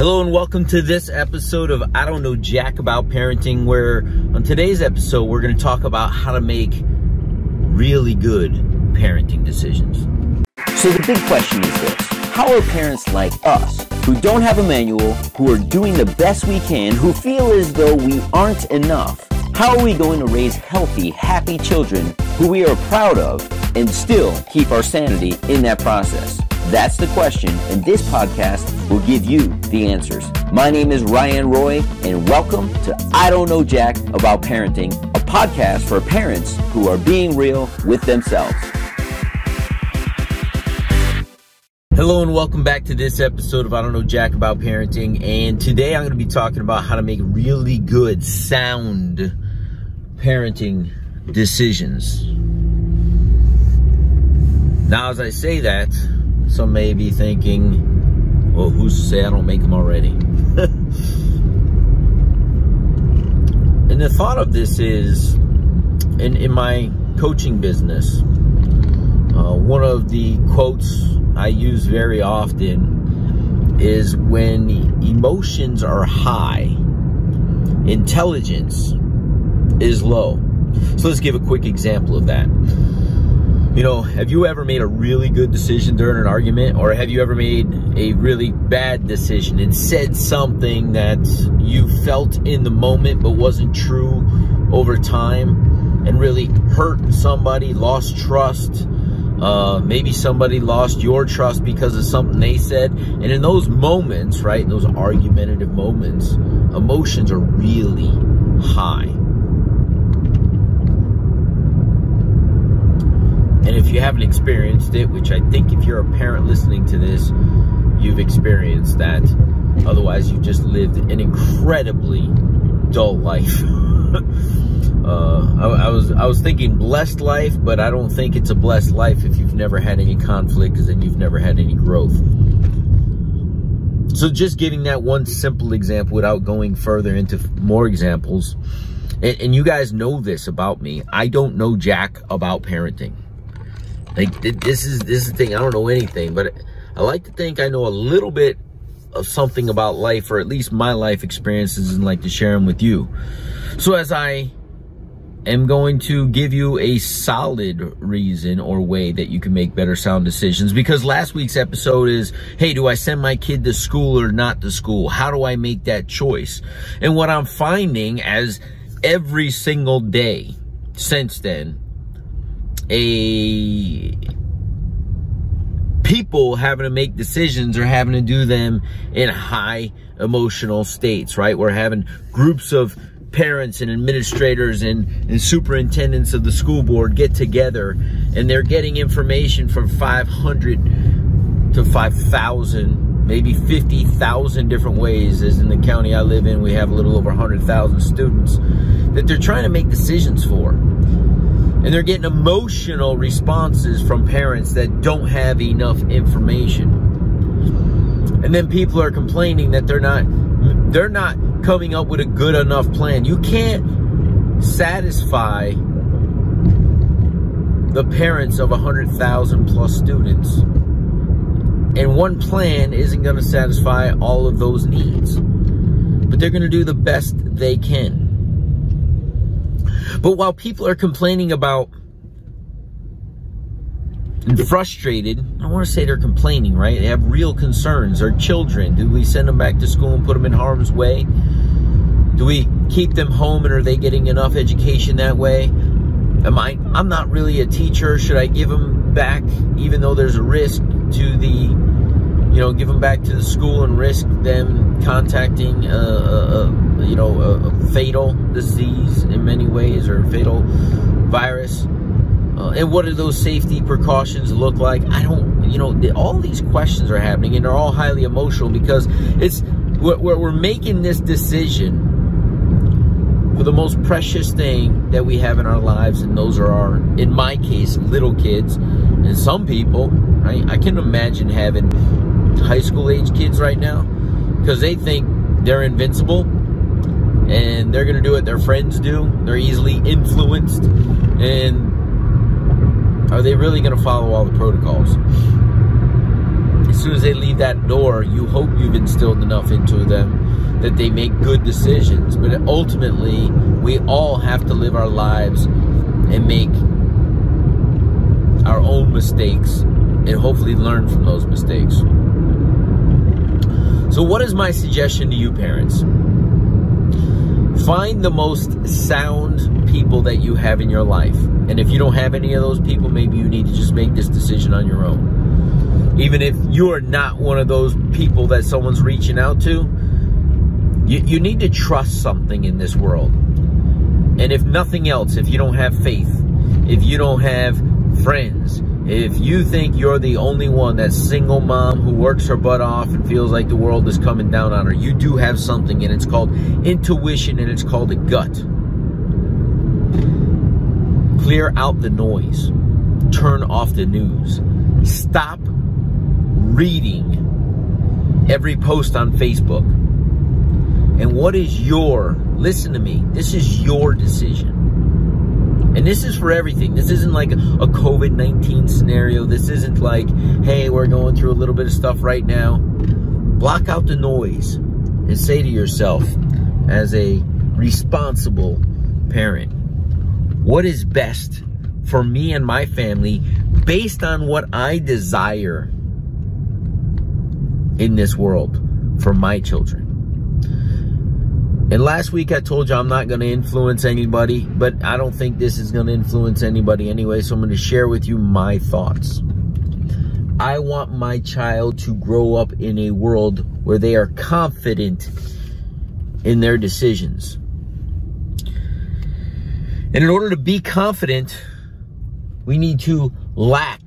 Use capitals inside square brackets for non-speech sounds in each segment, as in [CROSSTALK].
Hello and welcome to this episode of I Don't Know Jack About Parenting, where on today's episode, we're going to talk about how to make really good parenting decisions. So the big question is this How are parents like us, who don't have a manual, who are doing the best we can, who feel as though we aren't enough, how are we going to raise healthy, happy children who we are proud of and still keep our sanity in that process? That's the question, and this podcast will give you the answers. My name is Ryan Roy, and welcome to I Don't Know Jack About Parenting, a podcast for parents who are being real with themselves. Hello and welcome back to this episode of I Don't Know Jack About Parenting. And today I'm going to be talking about how to make really good, sound parenting decisions. Now, as I say that, some may be thinking, well, who's to say I don't make them already? [LAUGHS] and the thought of this is in, in my coaching business, uh, one of the quotes I use very often is when emotions are high, intelligence is low. So let's give a quick example of that. You know, have you ever made a really good decision during an argument or have you ever made a really bad decision and said something that you felt in the moment but wasn't true over time and really hurt somebody, lost trust, uh, maybe somebody lost your trust because of something they said. And in those moments, right, those argumentative moments, emotions are really high. And if you haven't experienced it, which I think if you're a parent listening to this, you've experienced that. Otherwise, you've just lived an incredibly dull life. [LAUGHS] uh, I, I, was I was thinking blessed life, but I don't think it's a blessed life if you've never had any conflict, because then you've never had any growth. So just giving that one simple example without going further into more examples, and, and you guys know this about me. I don't know jack about parenting. Like this is this is the thing. I don't know anything, but I like to think I know a little bit of something about life, or at least my life experiences, and like to share them with you. So as I am going to give you a solid reason or way that you can make better sound decisions because last week's episode is hey do i send my kid to school or not to school how do i make that choice and what i'm finding as every single day since then a people having to make decisions or having to do them in high emotional states, right? We're having groups of parents and administrators and, and superintendents of the school board get together and they're getting information from 500 to 5,000, maybe 50,000 different ways. As in the county I live in, we have a little over 100,000 students that they're trying to make decisions for. And they're getting emotional responses from parents that don't have enough information. And then people are complaining that they're not they're not coming up with a good enough plan. You can't satisfy the parents of 100,000 plus students. And one plan isn't going to satisfy all of those needs. But they're going to do the best they can. But while people are complaining about and frustrated, I want to say they're complaining, right? They have real concerns. Their children, do we send them back to school and put them in harm's way? Do we keep them home and are they getting enough education that way? Am I, I'm not really a teacher. Should I give them back even though there's a risk to the, you know, give them back to the school and risk them contacting a, you know, a, a, fatal disease in many ways or a fatal virus? Uh, and what do those safety precautions look like? I don't, you know, all these questions are happening and they're all highly emotional because it's, we're, we're making this decision for the most precious thing that we have in our lives, and those are our, in my case, little kids. And some people, right? I can imagine having high school age kids right now because they think they're invincible and they're to do what their friends do. They're easily influenced. And are they really to follow all the protocols? as soon as they leave that door, you hope you've instilled enough into them that they make good decisions. But ultimately, we all have to live our lives and make our own mistakes and hopefully learn from those mistakes. So, what is my suggestion to you, parents? Find the most sound people that you have in your life. And if you don't have any of those people, maybe you need to just make this decision on your own. Even if you're not one of those people that someone's reaching out to, you, you need to trust something in this world. And if nothing else, if you don't have faith, if you don't have friends, if you think you're the only one, that single mom who works her butt off and feels like the world is coming down on her, you do have something, and it's called intuition and it's called a gut. Clear out the noise, turn off the news, stop reading every post on Facebook. And what is your, listen to me, this is your decision. And this is for everything. This isn't like a COVID 19 scenario. This isn't like, hey, we're going through a little bit of stuff right now. Block out the noise and say to yourself, as a responsible parent, what is best for me and my family based on what I desire in this world for my children? And last week I told you I'm not going to influence anybody, but I don't think this is going to influence anybody anyway, so I'm going to share with you my thoughts. I want my child to grow up in a world where they are confident in their decisions. And in order to be confident, we need to lack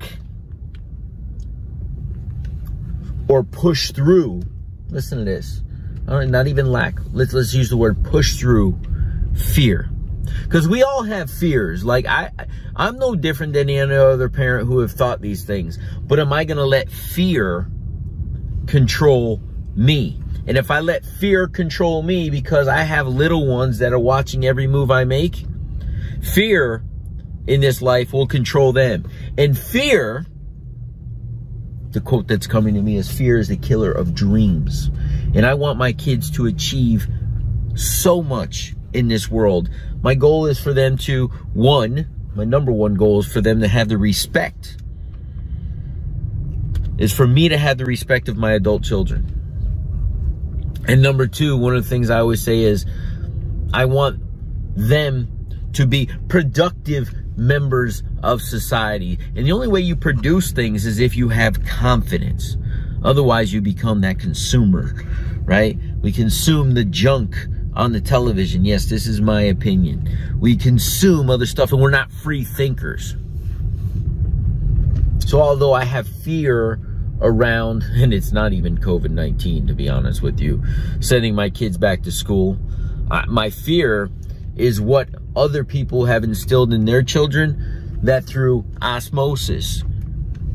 or push through. Listen to this not even lack. Let's let's use the word push through fear. Because we all have fears. Like I I'm no different than any other parent who have thought these things. But am I gonna let fear control me? And if I let fear control me because I have little ones that are watching every move I make, fear in this life will control them. And fear the quote that's coming to me is fear is the killer of dreams. And I want my kids to achieve so much in this world. My goal is for them to, one, my number one goal is for them to have the respect, is for me to have the respect of my adult children. And number two, one of the things I always say is, I want them to be productive members of society. And the only way you produce things is if you have confidence. Otherwise, you become that consumer, right? We consume the junk on the television. Yes, this is my opinion. We consume other stuff and we're not free thinkers. So although I have fear around, [LAUGHS] and it's not even COVID-19 to be honest with you, sending my kids back to school, my fear is what other people have instilled in their children that through osmosis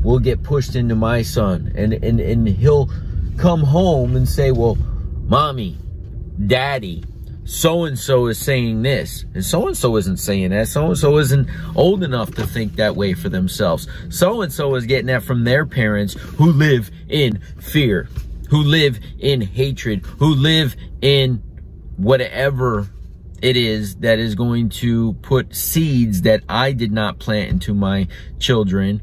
will get pushed into my son. And and and he'll come home and say well mommy daddy so and so is saying this. And so and so isn't saying that. So and so isn't old enough to think that way for themselves. So and so is getting that from their parents who live in fear who live in hatred who live in whatever it is that is going to put seeds that I did not plant into my children,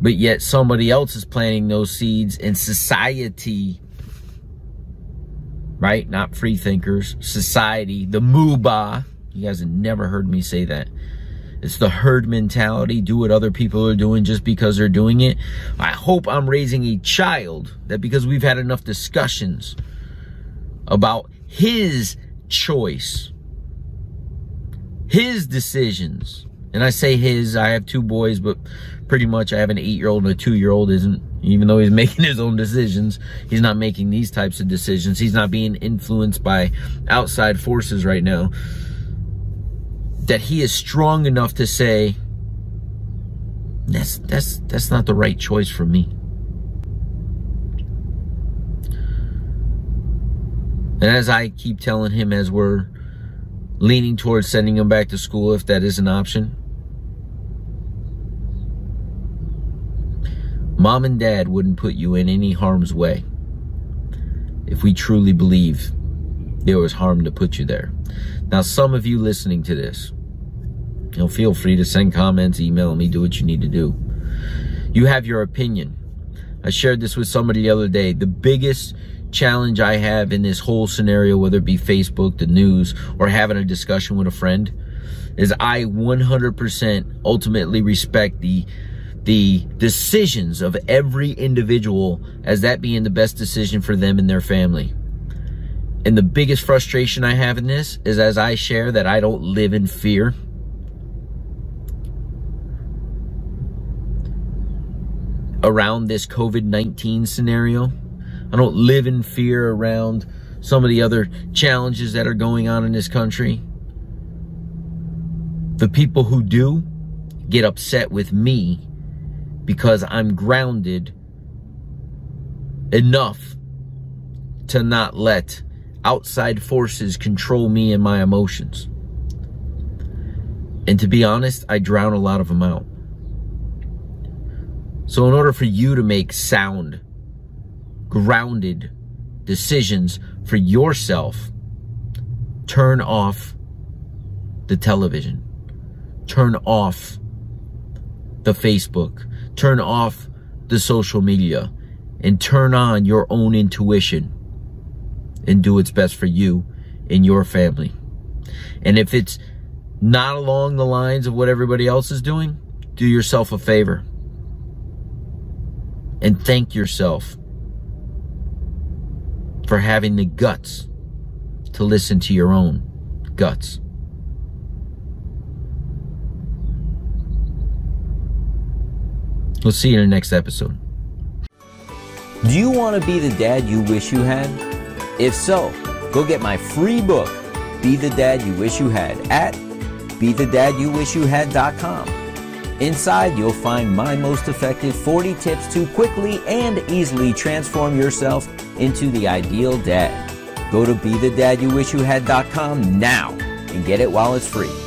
but yet somebody else is planting those seeds in society, right? Not free thinkers, society, the MUBA. You guys have never heard me say that. It's the herd mentality. Do what other people are doing just because they're doing it. I hope I'm raising a child that because we've had enough discussions about his choice. His decisions. And I say his, I have two boys, but pretty much I have an eight-year-old and a two-year-old isn't, even though he's [LAUGHS] making his own decisions, he's not making these types of decisions. He's not being influenced by outside forces right now. That he is strong enough to say, that's, that's, that's not the right choice for me. And as I keep telling him as we're leaning towards sending him back to school, if that is an option, Mom and dad wouldn't put you in any harm's way if we truly believe there was harm to put you there. Now, some of you listening to this, you know, feel free to send comments, email me, do what you need to do. You have your opinion. I shared this with somebody the other day. The biggest challenge I have in this whole scenario, whether it be Facebook, the news, or having a discussion with a friend, is I 100% ultimately respect the the decisions of every individual as that being the best decision for them and their family. And the biggest frustration I have in this is as I share that I don't live in fear. Around this COVID 19 scenario, I don't live in fear around some of the other challenges that are going on in this country. The people who do get upset with me because I'm grounded enough to not let outside forces control me and my emotions. And to be honest, I drown a lot of them out. So, in order for you to make sound, grounded decisions for yourself, turn off the television, turn off the Facebook, turn off the social media, and turn on your own intuition and do what's best for you and your family. And if it's not along the lines of what everybody else is doing, do yourself a favor and thank yourself for having the guts to listen to your own guts. We'll see you in the next episode. Do you want to be the dad you wish you had? If so, go get my free book, Be the Dad You Wish You Had, at BeTheDadYouWishYouHad.com. Inside, you'll find my most effective 40 tips to quickly and easily transform yourself into the ideal dad. Go to BeTheDadYouWishYouHad.com now and get it while it's free.